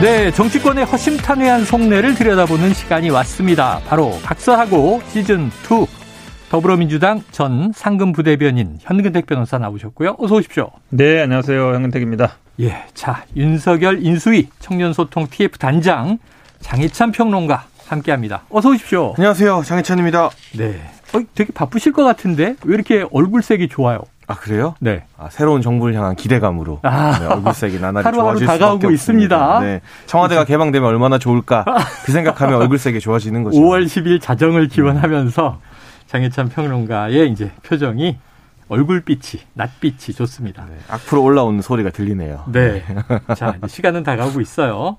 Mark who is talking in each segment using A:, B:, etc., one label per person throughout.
A: 네, 정치권의 허심탄회한 속내를 들여다보는 시간이 왔습니다. 바로 박사하고 시즌 2 더불어민주당 전 상금 부대변인 현근택 변호사 나오셨고요. 어서 오십시오.
B: 네, 안녕하세요. 현근택입니다.
A: 예, 자 윤석열 인수위 청년소통 TF 단장 장희찬 평론가 함께합니다. 어서 오십시오.
C: 안녕하세요, 장희찬입니다.
A: 네, 어, 되게 바쁘실 것 같은데 왜 이렇게 얼굴색이 좋아요?
C: 아 그래요?
A: 네.
C: 아, 새로운 정부를 향한 기대감으로
A: 아.
C: 네, 얼굴색이 나날이
A: 하루하루
C: 좋아질
A: 다가오고 있습니다.
C: 네. 청와대가 개방되면 얼마나 좋을까 그 생각하면 얼굴색이 좋아지는 거죠.
A: 5월 10일 자정을 기원하면서 장혜찬 평론가의 이제 표정이 얼굴빛이 낯빛이 좋습니다.
C: 네, 앞으로 올라오는 소리가 들리네요.
A: 네. 자, 이제 시간은 다가오고 있어요.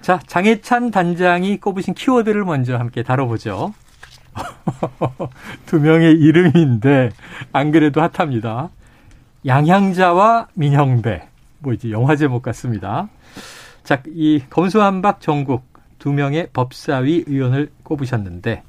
A: 자, 장혜찬 단장이 꼽으신 키워드를 먼저 함께 다뤄보죠. 두 명의 이름인데 안 그래도 핫합니다. 양향자와 민형배. 뭐 이제 영화 제목 같습니다. 자, 이 검수한박 전국 두 명의 법사위 의원을 꼽으셨는데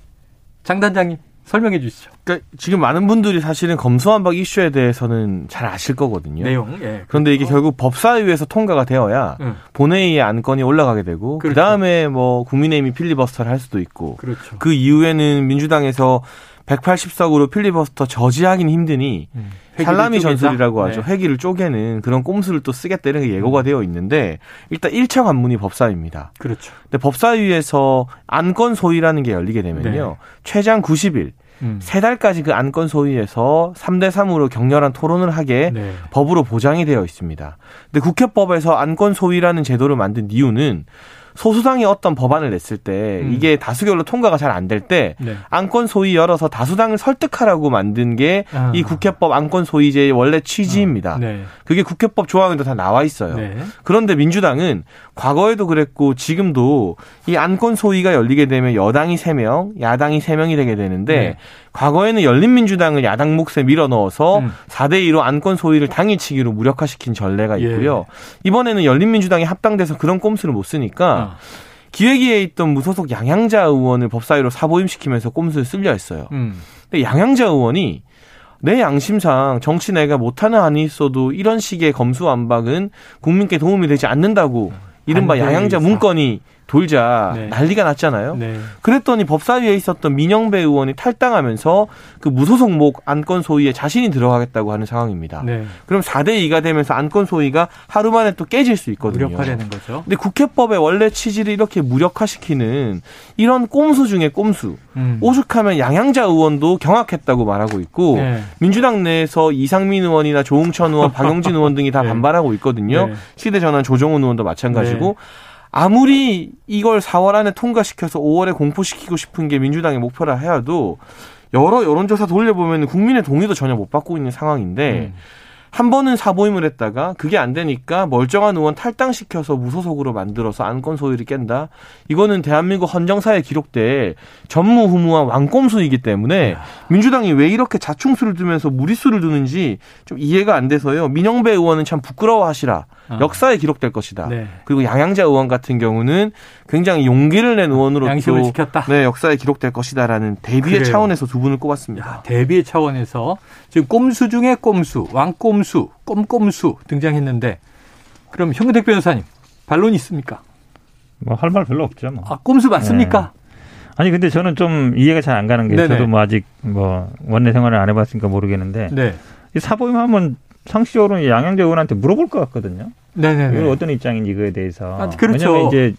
A: 장 단장님 설명해 주시죠.
C: 그러니까 지금 많은 분들이 사실은 검수완박 이슈에 대해서는 잘 아실 거거든요.
A: 내용. 예.
C: 그런데 이게 결국 법사위에서 통과가 되어야
A: 응.
C: 본회의에 안건이 올라가게 되고 그
A: 그렇죠.
C: 다음에 뭐 국민의힘이 필리버스터를 할 수도 있고
A: 그렇죠.
C: 그 이후에는 민주당에서 180석으로 필리버스터 저지하기는 힘드니
A: 음.
C: 살라미? 전술이라고 하죠.
A: 네.
C: 회기를 쪼개는 그런 꼼수를 또 쓰겠다는 게 예고가 되어 있는데 일단 1차 관문이 법사위입니다.
A: 그렇죠.
C: 근데 법사위에서 안건 소위라는 게 열리게 되면요.
A: 네.
C: 최장 90일,
A: 음.
C: 세 달까지 그 안건 소위에서 3대 3으로 격렬한 토론을 하게
A: 네.
C: 법으로 보장이 되어 있습니다. 근데 국회법에서 안건 소위라는 제도를 만든 이유는 소수당이 어떤 법안을 냈을 때
A: 음.
C: 이게 다수결로 통과가 잘 안 될때
A: 네.
C: 안건 소위 열어서 다수당을 설득하라고 만든 게이
A: 아.
C: 국회법 안건 소위제의 원래 취지입니다.
A: 네.
C: 그게 국회법 조항에도 다 나와 있어요.
A: 네.
C: 그런데 민주당은 과거에도 그랬고 지금도 이 안건 소위가 열리게 되면 여당이 3명, 야당이 3명이 되게 되는데
A: 네.
C: 과거에는 열린민주당을 야당 몫에 밀어 넣어서
A: 음.
C: 4대 2로 안건 소위를 당일치기로 무력화시킨 전례가
A: 예.
C: 있고요. 이번에는 열린민주당이 합당돼서 그런 꼼수를 못 쓰니까
A: 아.
C: 기획위에 있던 무소속 양양자 의원을 법사위로 사보임시키면서 꼼수를 쓸려 했어요.
A: 음.
C: 근데 양양자 의원이 내 양심상 정치 내가 못하는 한이 있어도 이런 식의 검수완박은 국민께 도움이 되지 않는다고 이른바
A: 반대
C: 양양자. 문건이 돌자
A: 네.
C: 난리가 났잖아요.
A: 네.
C: 그랬더니 법사위에 있었던 민영배 의원이 탈당하면서 그 무소속 목 안건 소위에 자신이 들어가겠다고 하는 상황입니다.
A: 네.
C: 그럼 4대 2가 되면서 안건 소위가 하루 만에 또 깨질 수 있거든요.
A: 무력화되는 거죠.
C: 근데 국회법의 원래 취지를 이렇게 무력화시키는 이런 꼼수 중에 꼼수.
A: 음.
C: 오죽하면 양양자 의원도 경악했다고 말하고 있고
A: 네.
C: 민주당 내에서 이상민 의원이나 조홍천 의원, 박용진 의원 등이 다
A: 네.
C: 반발하고 있거든요.
A: 네.
C: 시대전환 조정훈 의원도 마찬가지고 아무리 이걸 4월 안에 통과시켜서 5월에 공포시키고 싶은 게 민주당의 목표라 해도 여러 여론조사 돌려보면 국민의 동의도 전혀 못 받고 있는 상황인데
A: 음.
C: 한 번은 사보임을 했다가 그게 안 되니까 멀쩡한 의원 탈당시켜서 무소속으로 만들어서 안건 소위를 깬다. 이거는 대한민국 헌정사에 기록될 전무후무한 왕꼼수이기 때문에 민주당이 왜 이렇게 자충수를 두면서 무리수를 두는지 좀 이해가 안 돼서요. 민영배 의원은 참 부끄러워하시라.
A: 아.
C: 역사에 기록될 것이다.
A: 네.
C: 그리고 양양자 의원 같은 경우는 굉장히 용기를 낸 의원으로
A: 양심을
C: 또
A: 지켰다.
C: 네, 역사에 기록될 것이다라는 대비의
A: 그래요.
C: 차원에서 두 분을 꼽았습니다.
A: 야, 대비의 차원에서 지금 꼼수 중에 꼼수, 왕꼼수, 꼼꼼수 등장했는데 그럼 현근택 변호사님 반론 있습니까?
B: 뭐 할 말 별로 없죠. 뭐.
A: 아, 꼼수 맞습니까?
B: 아니 근데 저는 좀 이해가 잘 안 가는 게
A: 네네.
B: 저도 뭐 아직 뭐 원내 생활을 안 해봤으니까 모르겠는데
A: 네.
B: 이 사보임 하면 상식적으로는 양양재 의원한테 물어볼 것 같거든요.
A: 네네네.
B: 이건 어떤 입장인지 이거에 대해서.
A: 아, 그렇죠.
B: 왜냐면 이제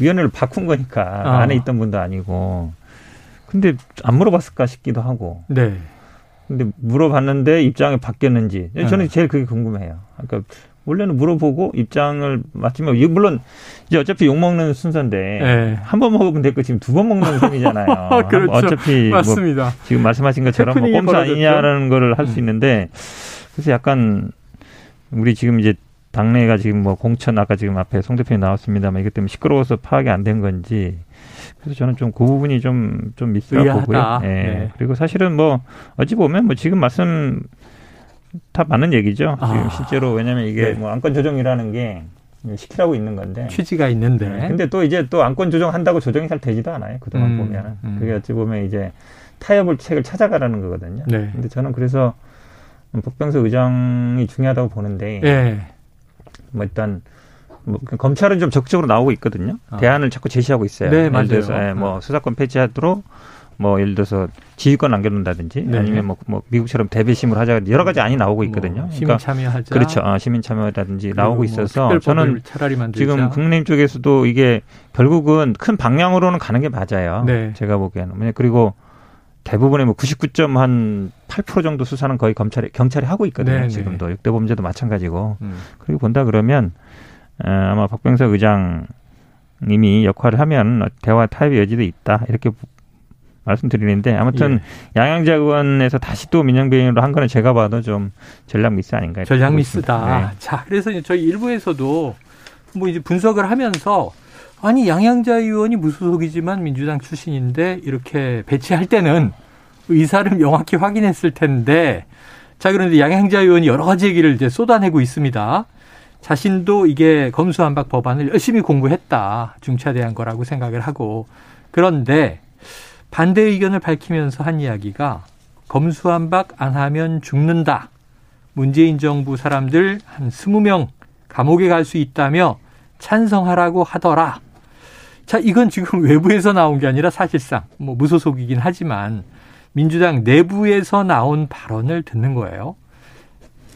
B: 위원회를 바꾼 거니까
A: 아.
B: 안에 있던 분도 아니고. 근데 안 물어봤을까 싶기도 하고.
A: 네.
B: 근데 물어봤는데 입장이 바뀌었는지 저는
A: 네.
B: 제일 그게 궁금해요. 그러니까 원래는 물어보고 입장을 맞추면 이게 물론 이제 어차피 욕 먹는 순서인데
A: 네.
B: 한번 먹으면 됐고 지금 두 번 먹는 셈이잖아요.
A: 그렇죠.
B: 어차피 뭐
A: 맞습니다.
B: 지금 말씀하신 것처럼 뭐 꼼수. 아니냐라는 거를 할수
A: 음.
B: 있는데 그래서 약간 우리 지금 이제 당내가 지금 뭐 공천 아까 지금 앞에 송 대표님 나왔습니다만 이것 때문에 시끄러워서 파악이 안 된 건지 그래서 저는 좀 그 부분이 좀 좀 미스라고 보고요. 예.
A: 네.
B: 그리고 사실은 뭐 어찌 보면 뭐 지금 말씀 다 맞는 얘기죠.
A: 아.
B: 지금 실제로 왜냐하면 이게
A: 네.
B: 뭐 안건 조정이라는 게 시키라고 있는 건데.
A: 취지가 있는데.
B: 네. 근데 또 이제 또 안건 조정한다고 조정이 잘 되지도 않아요. 그동안
A: 음,
B: 보면은
A: 음.
B: 그게 어찌 보면 이제 타협을 책을 찾아가라는 거거든요.
A: 네.
B: 근데 저는 그래서 박병석 의장이 중요하다고 보는데
A: 예.
B: 뭐 일단 뭐 검찰은 좀 적극적으로 나오고 있거든요.
A: 아.
B: 대안을 자꾸 제시하고 있어요.
A: 네,
B: 예를
A: 맞아요.
B: 들어서 예, 뭐 수사권 폐지하도록 뭐 예를 들어서 지휘권 남겨놓는다든지
A: 네.
B: 아니면 뭐, 뭐 미국처럼 대배심을 하자 여러 가지 안이 나오고 있거든요.
A: 뭐 시민
B: 그러니까
A: 참여하자.
B: 그렇죠. 아, 시민 참여라든지 나오고
A: 뭐
B: 있어서
A: 특별법을
B: 저는
A: 차라리 만들자.
B: 지금 국민의힘 쪽에서도 이게 결국은 큰 방향으로는 가는 게 맞아요.
A: 네.
B: 제가 보기에는. 그리고 대부분의 뭐 99.8% 정도 수사는 거의 검찰이 경찰이 하고 있거든요.
A: 네네.
B: 지금도 육대 범죄도 마찬가지고.
A: 음.
B: 그리고 본다 그러면 어, 아마 박병석 의장님이 역할을 하면 대화 타협의 여지도 있다 이렇게 부- 말씀드리는데 아무튼
A: 예.
B: 양양자 의원에서 다시 또 민영배인으로 한 거는 제가 봐도 좀 전략 미스 아닌가
A: 전략. 미스다.
B: 네.
A: 자, 그래서 저희 일부에서도 뭐 이제 분석을 하면서 아니 양양자 의원이 무소속이지만 민주당 출신인데 이렇게 배치할 때는 의사를 명확히 확인했을 텐데 자 그런데 양양자 의원이 여러 가지 얘기를 이제 쏟아내고 있습니다. 자신도 이게 검수한박 법안을 열심히 공부했다 중차대한 거라고 생각을 하고 그런데 반대 의견을 밝히면서 한 이야기가 검수한박 안 하면 죽는다. 문재인 정부 사람들 한 20명 감옥에 갈 수 있다며 찬성하라고 하더라. 자, 이건 지금 외부에서 나온 게 아니라 사실상 뭐 무소속이긴 하지만 민주당 내부에서 나온 발언을 듣는 거예요.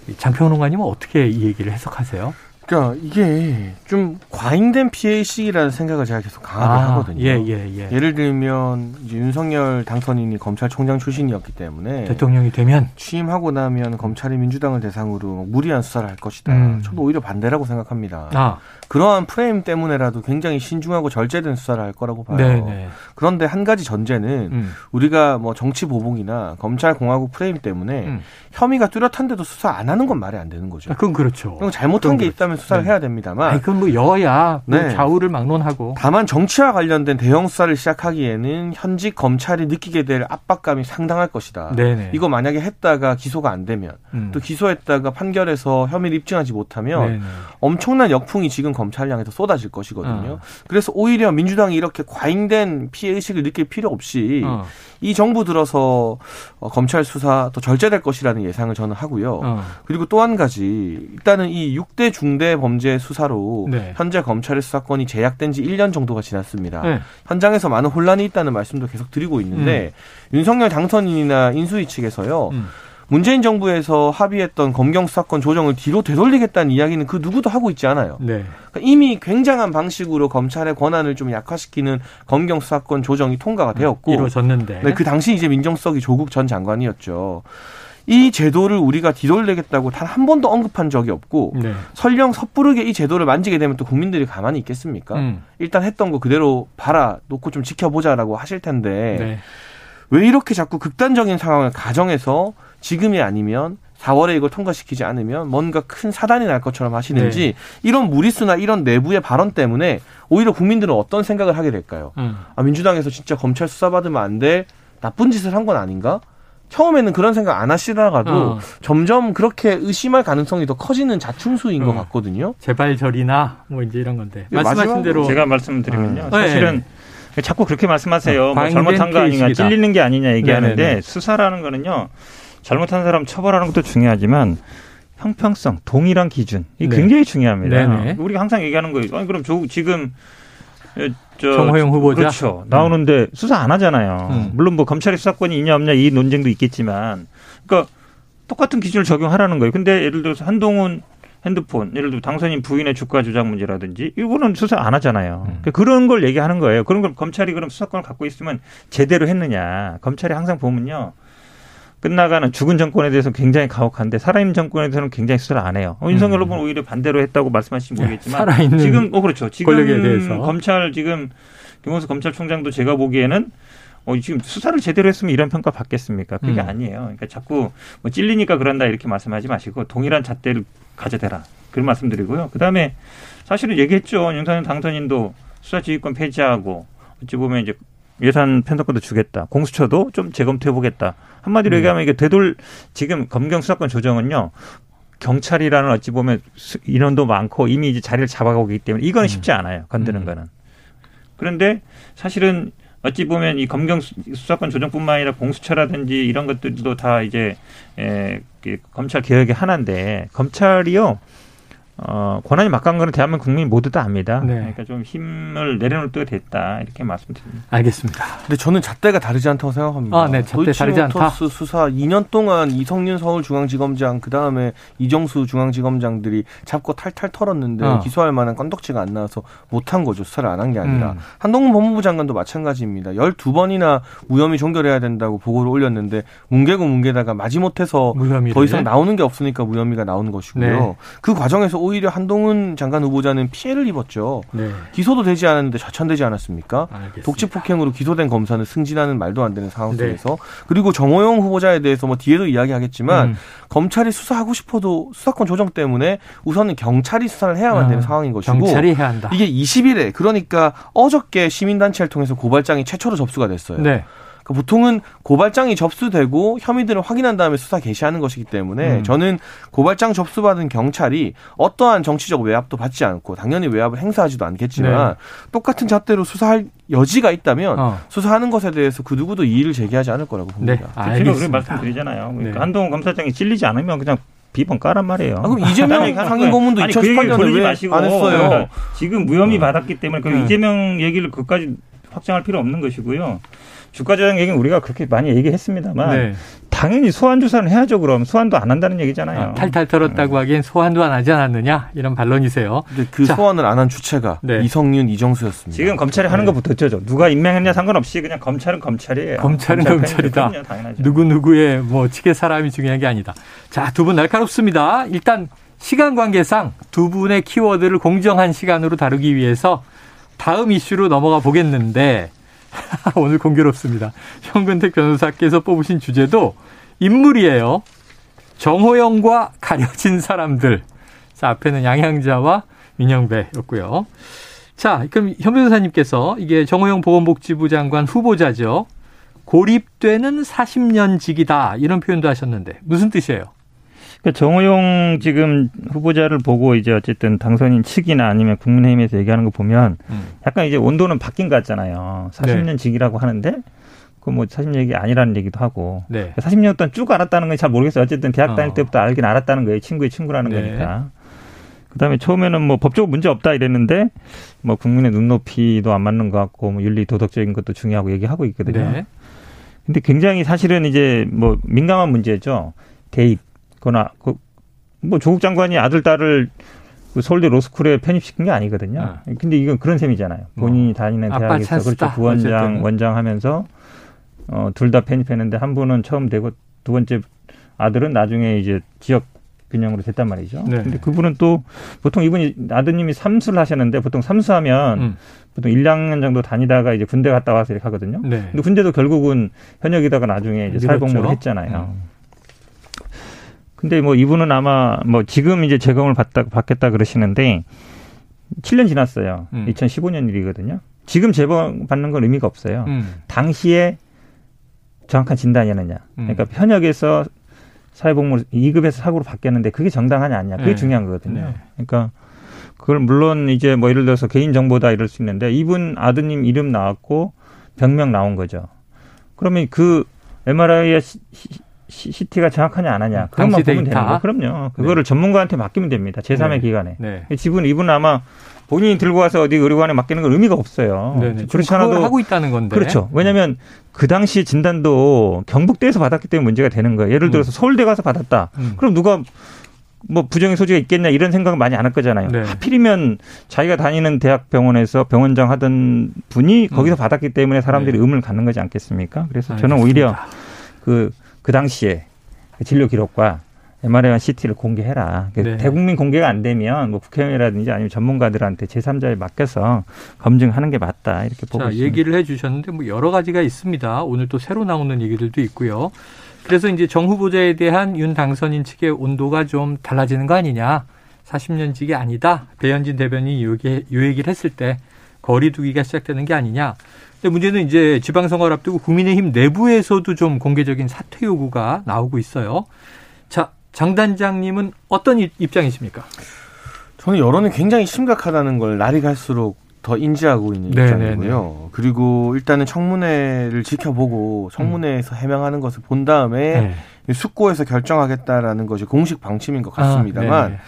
A: 이 장평론가님은 어떻게 이 얘기를 해석하세요?
C: 그러니까 이게 좀 과잉된 피해 의식이라는 생각을 제가 계속 강하게 하거든요.
A: 예, 예, 예.
C: 예 를 들면 이제 윤석열 당선인이 검찰총장 출신이었기 때문에
A: 대통령이 되면
C: 취임하고 나면 검찰이 민주당을 대상으로 무리한 수사를 할 것이다.
A: 음.
C: 저도 오히려 반대라고 생각합니다.
A: 아,
C: 그러한 프레임 때문에라도 굉장히 신중하고 절제된 수사를 할 거라고 봐요.
A: 네, 네.
C: 그런데 한 가지 전제는
A: 음,
C: 우리가 뭐 정치 보복이나 검찰 공화국 프레임 때문에
A: 음.
C: 혐의가 뚜렷한데도 수사 안 하는 건 말이 안 되는 거죠.
A: 아, 그건 그렇죠.
C: 그럼 잘못한
A: 그건
C: 게
A: 그렇죠.
C: 있다면 수사를
A: 네.
C: 해야 됩니다만
A: 아니, 그건 뭐 여야 뭐
C: 네.
A: 좌우를 막론하고
C: 다만 정치와 관련된 대형 수사를 시작하기에는 현직 검찰이 느끼게 될 압박감이 상당할 것이다.
A: 네네.
C: 이거 만약에 했다가 기소가 안 되면
A: 음.
C: 또 기소했다가 판결에서 혐의를 입증하지 못하면
A: 네네.
C: 엄청난 역풍이 지금 검찰 향해서 쏟아질 것이거든요.
A: 어.
C: 그래서 오히려 민주당이 이렇게 과잉된 피해 의식을 느낄 필요 없이
A: 어,
C: 이 정부 들어서 어, 검찰 수사 더 절제될 것이라는 예상을 저는 하고요.
A: 어.
C: 그리고 또 한 가지 일단은 이 6대 중대 범죄 수사로
A: 네.
C: 현재 검찰의 수사권이 제약된 지 1년 정도가 지났습니다.
A: 네.
C: 현장에서 많은 혼란이 있다는 말씀도 계속 드리고 있는데 윤석열 당선인이나 인수위 측에서요.
A: 음.
C: 문재인 정부에서 합의했던 검경 수사권 조정을 뒤로 되돌리겠다는 이야기는 그 누구도 하고 있지 않아요.
A: 네.
C: 그러니까 이미 굉장한 방식으로 검찰의 권한을 좀 약화시키는 검경 수사권 조정이 통과가 되었고
A: 이루어졌는데.
C: 네, 그 당시 이제 민정수석이 조국 전 장관이었죠. 이 제도를 우리가 뒤돌리겠다고 단 한 번도 언급한 적이 없고
A: 네.
C: 설령 섣부르게 이 제도를 만지게 되면 또 국민들이 가만히 있겠습니까?
A: 음.
C: 일단 했던 거 그대로 봐라 놓고 좀 지켜보자라고 하실 텐데
A: 네.
C: 왜 이렇게 자꾸 극단적인 상황을 가정해서 지금이 아니면 4월에 이걸 통과시키지 않으면 뭔가 큰 사단이 날 것처럼 하시는지 이런 무리수나 이런 내부의 발언 때문에 오히려 국민들은 어떤 생각을 하게 될까요?
A: 음.
C: 아, 민주당에서 진짜 검찰 수사받으면 안 돼. 나쁜 짓을 한 건 아닌가? 처음에는 그런 생각 안 하시다가도
A: 어.
C: 점점 그렇게 의심할 가능성이 더 커지는 자충수인 것
A: 어.
C: 같거든요.
A: 재발절이나 뭐 이제 이런 건데
C: 예,
A: 말씀하신 대로
B: 제가 말씀드리면요.
A: 아.
B: 사실은 자꾸 그렇게 말씀하세요. 뭐
A: 과잉된
B: 잘못한 거
A: 피해의식이다.
B: 찔리는 게 아니냐 얘기하는데
A: 네네네.
B: 수사라는 거는요. 잘못한 사람 처벌하는 것도 중요하지만 형평성, 동일한 기준 이
A: 네.
B: 굉장히 중요합니다.
A: 네네.
B: 우리가 항상 얘기하는 거예요. 아니 그럼 조, 지금 어, 저,
A: 정호영 후보자?
B: 그렇죠. 나오는데 수사 안 하잖아요.
A: 음.
B: 물론 뭐 검찰의 수사권이 있냐 없냐 이 논쟁도 있겠지만, 그러니까 똑같은 기준을 적용하라는 거예요. 근데 예를 들어서 한동훈 핸드폰, 예를 들어 당선인 부인의 주가 조작 문제라든지 이거는 수사 안 하잖아요.
A: 음.
B: 그러니까 그런 걸 얘기하는 거예요. 그런 걸 검찰이 그럼 수사권을 갖고 있으면 제대로 했느냐. 검찰이 항상 보면요. 끝나가는 죽은 정권에 대해서 굉장히 가혹한데 살아있는 정권에 대해서는 굉장히 수사를 안 해요. 어, 윤석열
A: 음.
B: 후보는 오히려 반대로 했다고 말씀하실지 모르겠지만
A: 살아있는
B: 지금 어 그렇죠. 지금
A: 권력에 대해서.
B: 검찰 지금 김원수 검찰총장도 제가 보기에는 어, 지금 수사를 제대로 했으면 이런 평가 받겠습니까? 그게
A: 음.
B: 아니에요. 그러니까 자꾸 뭐 찔리니까 그런다 이렇게 말씀하지 마시고 동일한 잣대를 가져대라. 그런 말씀드리고요. 그 다음에 사실은 얘기했죠. 윤석열 당선인도 수사지휘권 폐지하고 어찌 보면 이제 예산 편성권도 주겠다. 공수처도 좀 재검토해 보겠다. 한마디로
A: 음.
B: 얘기하면 이게 되돌 지금 검경 수사권 조정은요. 경찰이라는 어찌 보면 수- 인원도 많고 이미 이제 자리를 잡아가고 있기 때문에 이건 쉽지 않아요. 건드는
A: 음.
B: 거는. 그런데 사실은 어찌 보면 이 검경 수- 수사권 조정뿐만 아니라 공수처라든지 이런 것들도 다 이제 에, 그 검찰 개혁의 하나인데 검찰이요. 어, 권한이 막강한 거는 대한민국 국민 모두 다 압니다.
A: 네.
B: 그러니까 좀 힘을 내려놓을 때가 됐다. 이렇게 말씀드립니다.
A: 알겠습니다.
C: 근데 저는 잣대가 다르지 않다고 생각합니다.
A: 아, 네, 잣대 다르지 않다.
C: 수사 2년 동안 이성윤 서울중앙지검장 그 다음에 이정수 중앙지검장들이 잡고 탈탈 털었는데
A: 어.
C: 기소할 만한 건덕지가 안 나와서 못한 거죠. 수사를 안 한 게 아니라
A: 음.
C: 한동훈 법무부 장관도 마찬가지입니다. 12번이나 무혐의 종결해야 된다고 보고를 올렸는데 뭉개고 뭉개다가 마지못해서
A: 무혐의를.
C: 더 이상 나오는 게 없으니까 무혐의가 나오는 것이고요.
A: 네.
C: 그 과정에서 오히려 한동훈 장관 후보자는 피해를 입었죠.
A: 네.
C: 기소도 되지 않았는데 좌천되지 않았습니까?
A: 알겠습니다.
C: 독재 폭행으로 기소된 검사는 승진하는 말도 안 되는 상황
A: 네.
C: 속에서 그리고 정호영 후보자에 대해서 뭐 뒤에도 이야기하겠지만
A: 음.
C: 검찰이 수사하고 싶어도 수사권 조정 때문에 우선은 경찰이 수사를 해야만
A: 아,
C: 되는 상황인 것이고
A: 경찰이 해야 한다.
C: 이게 20일에 그러니까 어저께 시민단체를 통해서 고발장이 최초로 접수가 됐어요.
A: 네.
C: 그러니까 보통은 고발장이 접수되고 혐의들을 확인한 다음에 수사 개시하는 것이기 때문에
A: 음.
C: 저는 고발장 접수받은 경찰이 어떠한 정치적 외압도 받지 않고 당연히 외압을 행사하지도 않겠지만
A: 네.
C: 똑같은 잣대로 수사할 여지가 있다면
A: 어.
C: 수사하는 것에 대해서 그 누구도 이의를 제기하지 않을 거라고
A: 네.
C: 봅니다.
B: 제가 그렇게
A: 알겠습니다.
B: 말씀드리잖아요. 그러니까
A: 네.
B: 한동훈 검사장이 찔리지 않으면 그냥 비번 까란 말이에요.
C: 아, 그럼 이재명
B: 딴 얘기 하는
C: 상임
B: 거예요.
C: 고문도
B: 아니, 그 얘기를
C: 2018년에
B: 돌리지
C: 왜
B: 마시고
C: 안 했어요?
B: 그러니까 지금 무혐의 받았기 때문에 그
A: 네.
B: 이재명 얘기를 그까지 확장할 필요 없는 것이고요. 주가 조정 얘기는 우리가 그렇게 많이 얘기했습니다만
A: 네.
B: 당연히 소환 조사는 해야죠. 그럼 소환도 안 한다는 얘기잖아요.
A: 아, 탈탈 털었다고 하기엔 소환도 안 하지 않았느냐 이런 반론이세요.
C: 근데 그
A: 자.
C: 소환을 안 한 주체가
A: 네.
C: 이성윤, 이정수였습니다.
B: 지금 검찰이 하는
A: 네.
B: 것부터 어쩌죠. 누가 임명했냐 상관없이 그냥 검찰은 검찰이에요.
A: 검찰은
B: 검찰
A: 검찰이다. 누구 누구의 뭐 측의 사람이 중요한 게 아니다. 자, 두 분 날카롭습니다. 일단 시간 관계상 두 분의 키워드를 공정한 시간으로 다루기 위해서 다음 이슈로 넘어가 보겠는데 오늘 공교롭습니다. 현근택 변호사께서 뽑으신 주제도 인물이에요. 정호영과 가려진 사람들. 자, 앞에는 양향자와 민영배였고요. 자, 그럼 현 변호사님께서 이게 정호영 보건복지부 장관 후보자죠. 고립되는 40년 직이다 이런 표현도 하셨는데 무슨 뜻이에요?
B: 그러니까 정호용 지금 후보자를 보고 이제 어쨌든 당선인 측이나 아니면 국민의힘에서 얘기하는 거 보면 약간 이제 온도는 바뀐 것 같잖아요. 40년 직이라고 하는데 그뭐 40년이 아니라는 얘기도 하고
A: 네.
B: 40년 동안 쭉 알았다는 건 잘 모르겠어요. 어쨌든 대학 다닐
A: 어.
B: 때부터 알긴 알았다는 거예요. 친구의 친구라는
A: 네.
B: 거니까. 그다음에 처음에는 뭐 법적으로 문제 없다 이랬는데 뭐 국민의 눈높이도 안 맞는 것 같고 뭐 윤리 도덕적인 것도 중요하고 얘기하고 있거든요.
A: 네.
B: 근데 굉장히 사실은 이제 뭐 민감한 문제죠. 대입 거나 그 뭐 조국 장관이 아들 딸을 그 서울대 로스쿨에 편입시킨 게 아니거든요. 근데 이건 그런 셈이잖아요. 본인이 다니는
A: 어. 아빠
B: 대학에서. 그렇죠 부원장
A: 어쨌든.
B: 원장 하면서 어, 둘 다 편입했는데 한 분은 처음 되고 두 번째 아들은 나중에 이제 지역 균형으로 됐단 말이죠.
A: 네.
B: 근데 그분은 또 보통 이분이 아드님이 삼수를 하셨는데 보통 삼수하면
A: 음.
B: 보통 1, 2학년 정도 다니다가 이제 군대 갔다 와서 이렇게 하거든요.
A: 네.
B: 근데 군대도 결국은 현역이다가 나중에 이제. 사회복무를 했잖아요.
A: 음.
B: 근데 뭐 이분은 아마 뭐 지금 이제 재검을 받다, 받겠다 그러시는데 7년 지났어요.
A: 음.
B: 2015년 일이거든요. 지금 재범 받는 건 의미가 없어요.
A: 음.
B: 당시에 정확한 진단이었느냐.
A: 음.
B: 그러니까 현역에서 사회복무 2급에서 사고로 바뀌었는데 그게 정당하냐 아니냐. 그게
A: 네.
B: 중요한 거거든요.
A: 네.
B: 그러니까 그걸 물론 이제 뭐 예를 들어서 개인 정보다 이럴 수 있는데 이분 아드님 이름 나왔고 병명 나온 거죠. 그러면 그 MRI의 CT가 정확하냐 안 하냐. 그것만 보면
A: 데이터.
B: 되는 거. 그럼요. 그거를 전문가한테 맡기면 됩니다. 제3의
A: 네.
B: 기관에.
A: 네.
B: 지분 이분은 아마 본인이 들고 와서 어디 의료관에 맡기는 건 의미가 없어요.
A: 네. 네.
B: 그렇지 않아도
A: 하고 있다는 건데.
B: 그렇죠. 왜냐하면 그 당시 진단도 경북대에서 받았기 때문에 문제가 되는 거예요. 예를 들어서 서울대 가서 받았다.
A: 음.
B: 그럼 누가 뭐 부정의 소지가 있겠냐 이런 생각은 많이 안 할 거잖아요.
A: 네.
B: 하필이면 자기가 다니는 대학 병원에서 병원장 하던 분이 거기서
A: 음.
B: 받았기 때문에 사람들이
A: 네.
B: 의문을 갖는 거지 않겠습니까? 그래서 저는
A: 알겠습니다.
B: 오히려 그, 그 당시에 그 진료 기록과 MRI와 CT를 공개해라. 그
A: 네.
B: 대국민 공개가 안 되면 뭐 국회의원이라든지 아니면 전문가들한테 제3자에 맡겨서 검증하는 게 맞다. 이렇게 보고
A: 자,
B: 있습니다.
A: 얘기를 해 주셨는데 뭐 여러 가지가 있습니다. 오늘 또 새로 나오는 얘기들도 있고요. 그래서 이제 정 후보자에 대한 윤 당선인 측의 온도가 좀 달라지는 거 아니냐. 40년직이 아니다. 배현진 대변인이 요 얘기를 했을 때 거리두기가 시작되는 게 아니냐. 근데 문제는 이제 지방선거를 앞두고 국민의힘 내부에서도 좀 공개적인 사퇴 요구가 나오고 있어요. 자, 장 단장님은 어떤 입- 입장이십니까?
C: 저는 여론이 굉장히 심각하다는 걸 날이 갈수록 더 인지하고 있는
A: 네,
C: 입장이고요. 그리고 일단은 청문회를 지켜보고 청문회에서 해명하는 것을 본 다음에
A: 네.
C: 숙고해서 결정하겠다라는 것이 공식 방침인 것 같습니다만
A: 아, 네.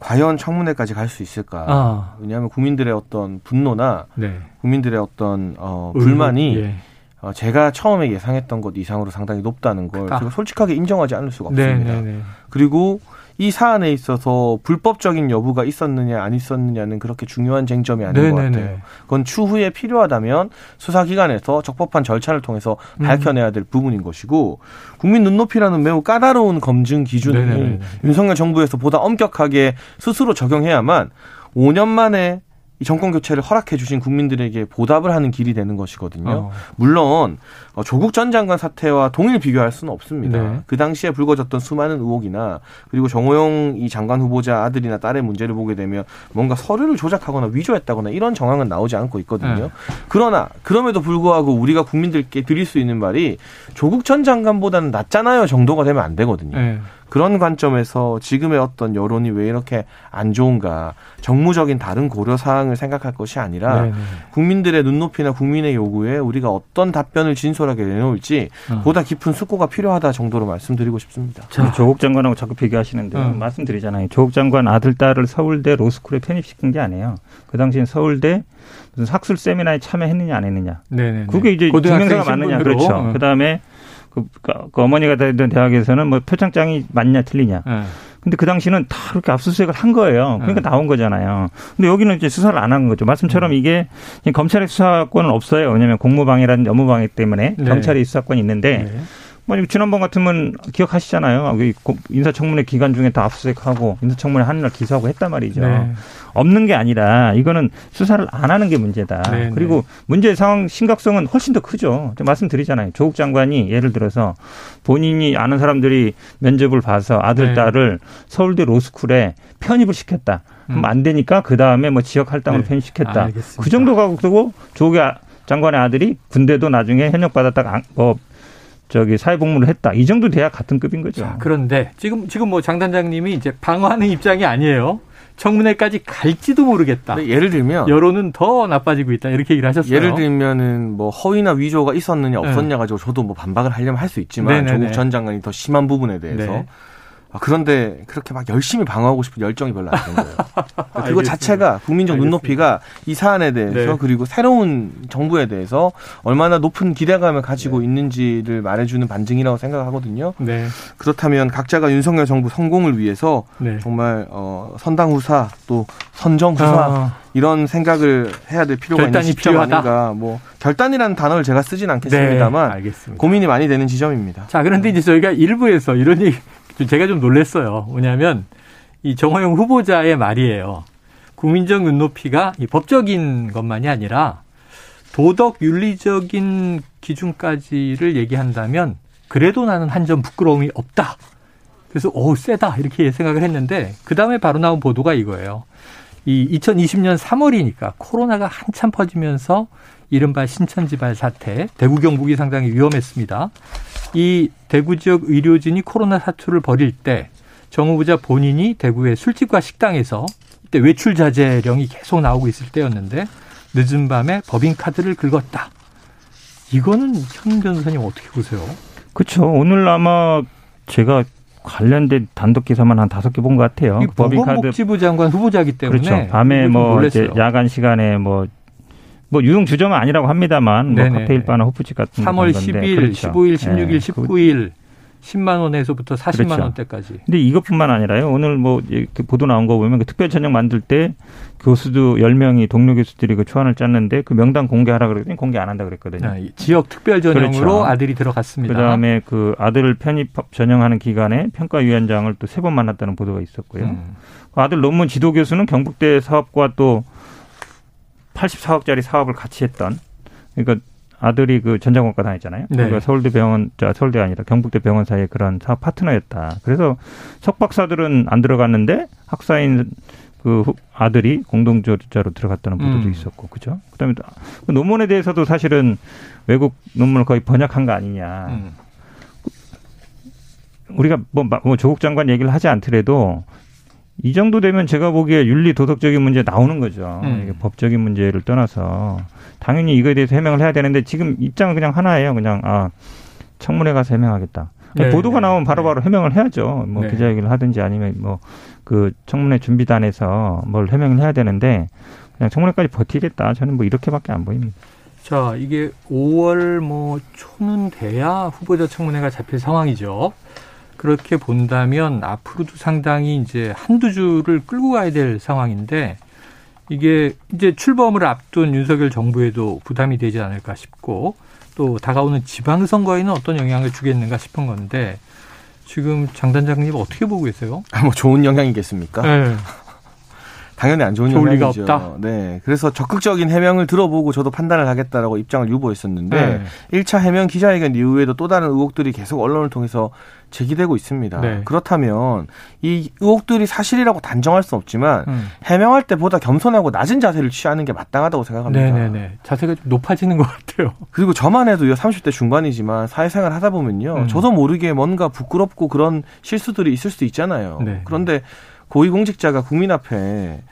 C: 과연 청문회까지 갈 수 있을까?
A: 아,
C: 왜냐하면 국민들의 어떤 분노나
A: 네.
C: 국민들의 어떤 어, 불만이
A: 예.
C: 어, 제가 처음에 예상했던 것 이상으로 상당히 높다는 걸
A: 아.
C: 제가 솔직하게 인정하지 않을 수가
A: 네,
C: 없습니다.
A: 네, 네.
C: 그리고 이 사안에 있어서 불법적인 여부가 있었느냐 안 있었느냐는 그렇게 중요한 쟁점이 아닌 것
A: 네네네.
C: 같아요. 그건 추후에 필요하다면 수사기관에서 적법한 절차를 통해서
A: 음.
C: 밝혀내야 될 부분인 것이고 국민 눈높이라는 매우 까다로운 검증 기준을
A: 네네네.
C: 윤석열 정부에서 보다 엄격하게 스스로 적용해야만 5년 만에 이 정권 교체를 허락해 주신 국민들에게 보답을 하는 길이 되는 것이거든요.
A: 어.
C: 물론 어, 조국 전 장관 사태와 동일 비교할 수는 없습니다.
A: 네.
C: 그 당시에 불거졌던 수많은 의혹이나 그리고 정호영 이 장관 후보자 아들이나 딸의 문제를 보게 되면 뭔가 서류를 조작하거나 위조했다거나 이런 정황은 나오지 않고 있거든요.
A: 네.
C: 그러나 그럼에도 불구하고 우리가 국민들께 드릴 수 있는 말이 조국 전 장관보다는 낫잖아요 정도가 되면 안 되거든요.
A: 네.
C: 그런 관점에서 지금의 어떤 여론이 왜 이렇게 안 좋은가 정무적인 다른 고려 사항을 생각할 것이 아니라
A: 네, 네.
C: 국민들의 눈높이나 국민의 요구에 우리가 어떤 답변을 진솔하게 내놓을지
A: 어.
C: 보다 깊은 숙고가 필요하다 정도로 말씀드리고 싶습니다.
A: 자,
B: 조국 장관하고 자꾸 비교하시는데
A: 음.
B: 말씀드리잖아요. 조국 장관 아들 딸을 서울대 로스쿨에 편입시킨 게 아니에요. 그 당시엔 서울대 무슨 학술 세미나에 참여했느냐 안 했느냐.
A: 네, 네.
B: 그게 이제 증명서가 맞느냐.
A: 신분으로.
B: 그렇죠.
A: 어.
B: 그다음에 그, 그, 그 어머니가 다니던 대학에서는 뭐 표창장이 맞냐 틀리냐.
A: 네.
B: 근데 그 당시는 다 그렇게 압수수색을 한 거예요. 그러니까
A: 네.
B: 나온 거잖아요. 근데 여기는 이제 수사를 안 한 거죠. 말씀처럼
A: 음.
B: 이게 검찰의 수사권은 없어요. 왜냐하면 공무방해라는 업무방해 때문에
A: 네.
B: 경찰의 수사권이 있는데
A: 네.
B: 뭐 지난번 같으면 기억하시잖아요. 인사청문회 기간 중에 다 압수수색하고 인사청문회 하는 날 기소하고 했단 말이죠.
A: 네.
B: 없는 게 아니라 이거는 수사를 안 하는 게 문제다.
A: 네,
B: 그리고 문제의 상황 심각성은 훨씬 더 크죠. 말씀드리잖아요. 조국 장관이 예를 들어서 본인이 아는 사람들이 면접을 봐서 아들
A: 네.
B: 딸을 서울대 로스쿨에 편입을 시켰다. 그럼
A: 음.
B: 안 되니까 그 다음에 뭐 지역 할당으로
A: 네.
B: 편입시켰다.
A: 알겠습니다.
B: 그 정도 가고 조국 아- 장관의 아들이 군대도 나중에 현역 받았다가 안- 뭐 저기 사회복무를 했다. 이 정도 돼야 같은 급인 거죠.
A: 자, 그런데 지금 지금 뭐 장 단장님이 이제 방어하는 입장이 아니에요. 청문회까지 갈지도 모르겠다.
C: 예를 들면
A: 여론은 더 나빠지고 있다. 이렇게 얘기를 하셨어요.
C: 예를 들면은 뭐 허위나 위조가 있었느냐 없었냐 가지고 저도 뭐 반박을 하려면 할 수 있지만
A: 네. 네네네.
C: 조국 전 장관이 더 심한 부분에 대해서
A: 네.
C: 아, 그런데 그렇게 막 열심히 방어하고 싶은 열정이 별로 안된 거예요. 그거
A: 알겠습니다.
C: 자체가 국민적
A: 알겠습니다.
C: 눈높이가 이 사안에 대해서
A: 네.
C: 그리고 새로운 정부에 대해서 얼마나 높은 기대감을 가지고 있는지를 말해주는 반증이라고 생각하거든요.
A: 네.
C: 그렇다면 각자가 윤석열 정부 성공을 위해서
A: 네.
C: 정말 어, 선당 후사 또 선정 후사
A: 아,
C: 이런 생각을 해야 될 필요가 있는 시점. 아닌가. 뭐 결단이라는 단어를 제가 쓰진
A: 네.
C: 않겠습니다만
A: 알겠습니다.
C: 고민이 많이 되는 지점입니다.
A: 자, 그런데 이제 저희가 일부에서 이런 얘기 좀 제가 좀 놀랐어요. 뭐냐면 이 정호영 후보자의 말이에요. 국민적 눈높이가 이 법적인 것만이 아니라 도덕 윤리적인 기준까지를 얘기한다면 그래도 나는 한 점 부끄러움이 없다. 그래서 오 세다 이렇게 생각을 했는데 그 다음에 바로 나온 보도가 이거예요. 이 2020년 3월이니까 코로나가 한참 퍼지면서 이른바 신천지발 사태, 대구 경북이 상당히 위험했습니다. 이 대구 지역 의료진이 코로나 사투를 벌일 때 정 후보자 본인이 대구의 술집과 식당에서 이때 외출 자제령이 계속 나오고 있을 때였는데 늦은 밤에 법인 카드를 긁었다. 이거는 현 변호사님 어떻게 보세요?
B: 그렇죠. 오늘 아마 제가 관련된 단독 기사만 한 다섯 개 본 것 같아요.
A: 이
B: 법인카드
A: 보건복지부 장관 후보자기 때문에
B: 그렇죠. 밤에 뭐. 이제 야간 시간에 뭐. 뭐 유용 주점은 아니라고 합니다만 뭐
A: 네네.
B: 카페일 바나 호프집 같은 데
A: 3월
B: 간 건데.
A: 10일,
B: 그렇죠.
A: 15일, 16일,
B: 예, 그
A: 19일 10만 원에서부터 40만
B: 그렇죠.
A: 원대까지.
B: 근데 이것뿐만 아니라요. 오늘 뭐 이렇게 보도 나온 거 보면 그 특별 전형 만들 때 교수도 10명이 동료 교수들이 그 초안을 짰는데 그 명단 공개하라 그랬더니 공개 안 한다 그랬거든요.
A: 아, 이 지역 특별 전형으로
B: 그렇죠.
A: 아들이 들어갔습니다.
B: 그다음에 그 아들 편입 전형하는 기간에 평가 위원장을 또 세 번 만났다는 보도가 있었고요.
A: 음.
B: 그 아들 논문 지도 교수는 경북대 사업과 또 84억짜리 사업을 같이 했던 그러니까 아들이 그 전자공학과 다녔잖아요.
A: 네.
B: 그러니까 서울대 병원, 자 서울대 아니라 경북대 병원 사이에 그런 사업 파트너였다. 그래서 석박사들은 안 들어갔는데 학사인 그 후- 아들이 공동조자로 들어갔다는 보도도
A: 음.
B: 있었고, 그죠? 그다음에 또그 논문에 대해서도 사실은 외국 논문을 거의 번역한 거 아니냐.
A: 음.
B: 우리가 뭐, 마- 뭐 조국 장관 얘기를 하지 않더라도 이 정도 되면 제가 보기에 윤리 도덕적인 문제 나오는 거죠.
A: 음.
B: 이게 법적인 문제를 떠나서 당연히 이거에 대해서 해명을 해야 되는데 지금 입장은 그냥 하나예요. 그냥 아 청문회 가서 해명하겠다.
A: 네,
B: 보도가
A: 네,
B: 나오면 바로바로 해명을 해야죠. 뭐
A: 네.
B: 기자회견을 하든지 아니면 뭐 그 청문회 준비단에서 뭘 해명을 해야 되는데 그냥 청문회까지 버티겠다. 저는 뭐 이렇게밖에 안 보입니다.
A: 자, 이게 5월 뭐 초는 돼야 후보자 청문회가 잡힐 상황이죠. 그렇게 본다면 앞으로도 상당히 이제 한두 주를 끌고 가야 될 상황인데 이게 이제 출범을 앞둔 윤석열 정부에도 부담이 되지 않을까 싶고 또 다가오는 지방선거에는 어떤 영향을 주겠는가 싶은 건데 지금 장 단장님 어떻게 보고 계세요?
C: 뭐 좋은 영향이겠습니까?
A: 네.
C: 당연히 안 좋은
A: 좋을 리가
C: 영향이죠.
A: 없다?
C: 네. 그래서 적극적인 해명을 들어보고 저도 판단을 하겠다라고 입장을 유보했었는데
A: 네.
C: 1차 해명 기자회견 이후에도 또 다른 의혹들이 계속 언론을 통해서 제기되고 있습니다.
A: 네.
C: 그렇다면 이 의혹들이 사실이라고 단정할 수 없지만
A: 음.
C: 해명할 때보다 겸손하고 낮은 자세를 취하는 게 마땅하다고 생각합니다.
A: 네네네. 자세가 좀 높아지는 것 같아요.
C: 그리고 저만 해도요, 30대 중반이지만 사회생활 하다 보면요,
A: 음.
C: 저도 모르게 뭔가 부끄럽고 그런 실수들이 있을 수 있잖아요.
A: 네.
C: 그런데 고위공직자가 국민 앞에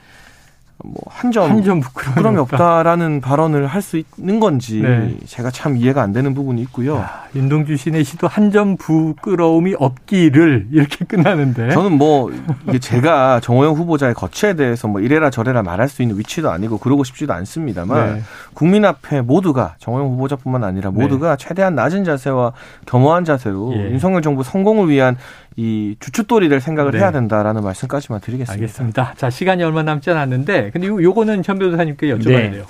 C: 뭐한점
A: 한 점 부끄러움이
C: 부끄러움이
A: 없다.
C: 없다라는 발언을 할 수 있는 건지
A: 네.
C: 제가 참 이해가 안 되는 부분이 있고요.
A: 야, 윤동주 씨의 시도 한 점 부끄러움이 없기를 이렇게 끝나는데.
C: 저는 뭐 이게 제가 정호영 후보자의 거취에 대해서 뭐 이래라 저래라 말할 수 있는 위치도 아니고 그러고 싶지도 않습니다만
A: 네.
C: 국민 앞에 모두가 정호영 후보자뿐만 아니라 모두가 최대한 낮은 자세와 겸허한 자세로
A: 예.
C: 윤석열 정부 성공을 위한 이 주춧돌이 될 생각을
A: 네.
C: 해야 된다라는 말씀까지만 드리겠습니다.
A: 알겠습니다. 자, 시간이 얼마 남지 않았는데, 근데 요, 요거는 현 변호사님께 여쭤봐야
B: 네.
A: 돼요.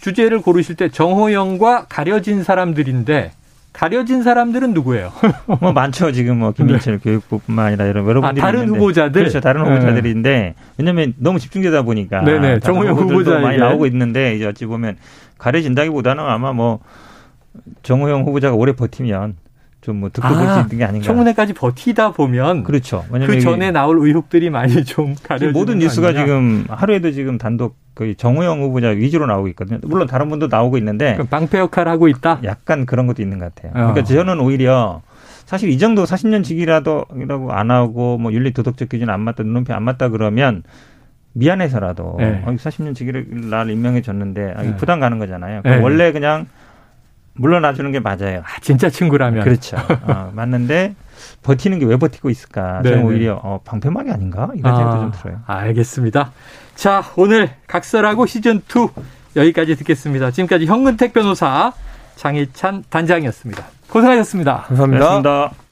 A: 주제를 고르실 때 정호영과 가려진 사람들인데, 가려진 사람들은 누구예요?
B: 뭐 많죠 지금 뭐 김민철 교육부뿐만 아니라 이런 여러
A: 네. 아,
B: 분들이
A: 다른
B: 있는데.
A: 후보자들?
B: 그렇죠 다른
A: 네.
B: 후보자들인데 왜냐하면 너무 집중되다 보니까
A: 네네,
B: 다른
A: 정호영 후보자에게.
B: 많이 나오고 있는데 이제 어찌 보면 가려진다기보다는 아마 뭐 정호영 후보자가 오래 버티면 좀뭐 듣고 볼수
A: 아,
B: 있는 게 아닌가
A: 청문회까지 버티다 보면,
B: 그렇죠
A: 그 전에 나올 의혹들이 많이 좀 가려지는
B: 모든
A: 거
B: 뉴스가
A: 아니냐.
B: 지금 하루에도 지금 단독 거의 정호영 후보자 위주로 나오고 있거든요 물론 다른 분도 나오고 있는데
A: 방패 역할을 하고 있다?
B: 약간 그런 것도 있는 것 같아요.
A: 어.
B: 그러니까 저는 오히려 사실 이 정도 40년 직이라도 이라고 안 하고 뭐 윤리 도덕적 기준 안 맞다 눈높이 안 맞다 그러면 미안해서라도
A: 네.
B: 어, 40년 직위를 날 임명해 줬는데 아,
A: 네.
B: 부담 가는 거잖아요.
A: 네.
B: 원래 그냥 물러나 주는 게 맞아요.
A: 아, 진짜 친구라면.
B: 그렇죠. 어, 맞는데 버티는 게 왜 버티고 있을까?
A: 네,
B: 저는
A: 네.
B: 오히려 어, 방패막이 아닌가 이런 생각도 좀 들어요.
A: 알겠습니다. 자, 오늘 각설하고 시즌2 여기까지 듣겠습니다. 지금까지 현근택 변호사, 장희찬 단장이었습니다. 고생하셨습니다.
C: 감사합니다.
B: 고맙습니다.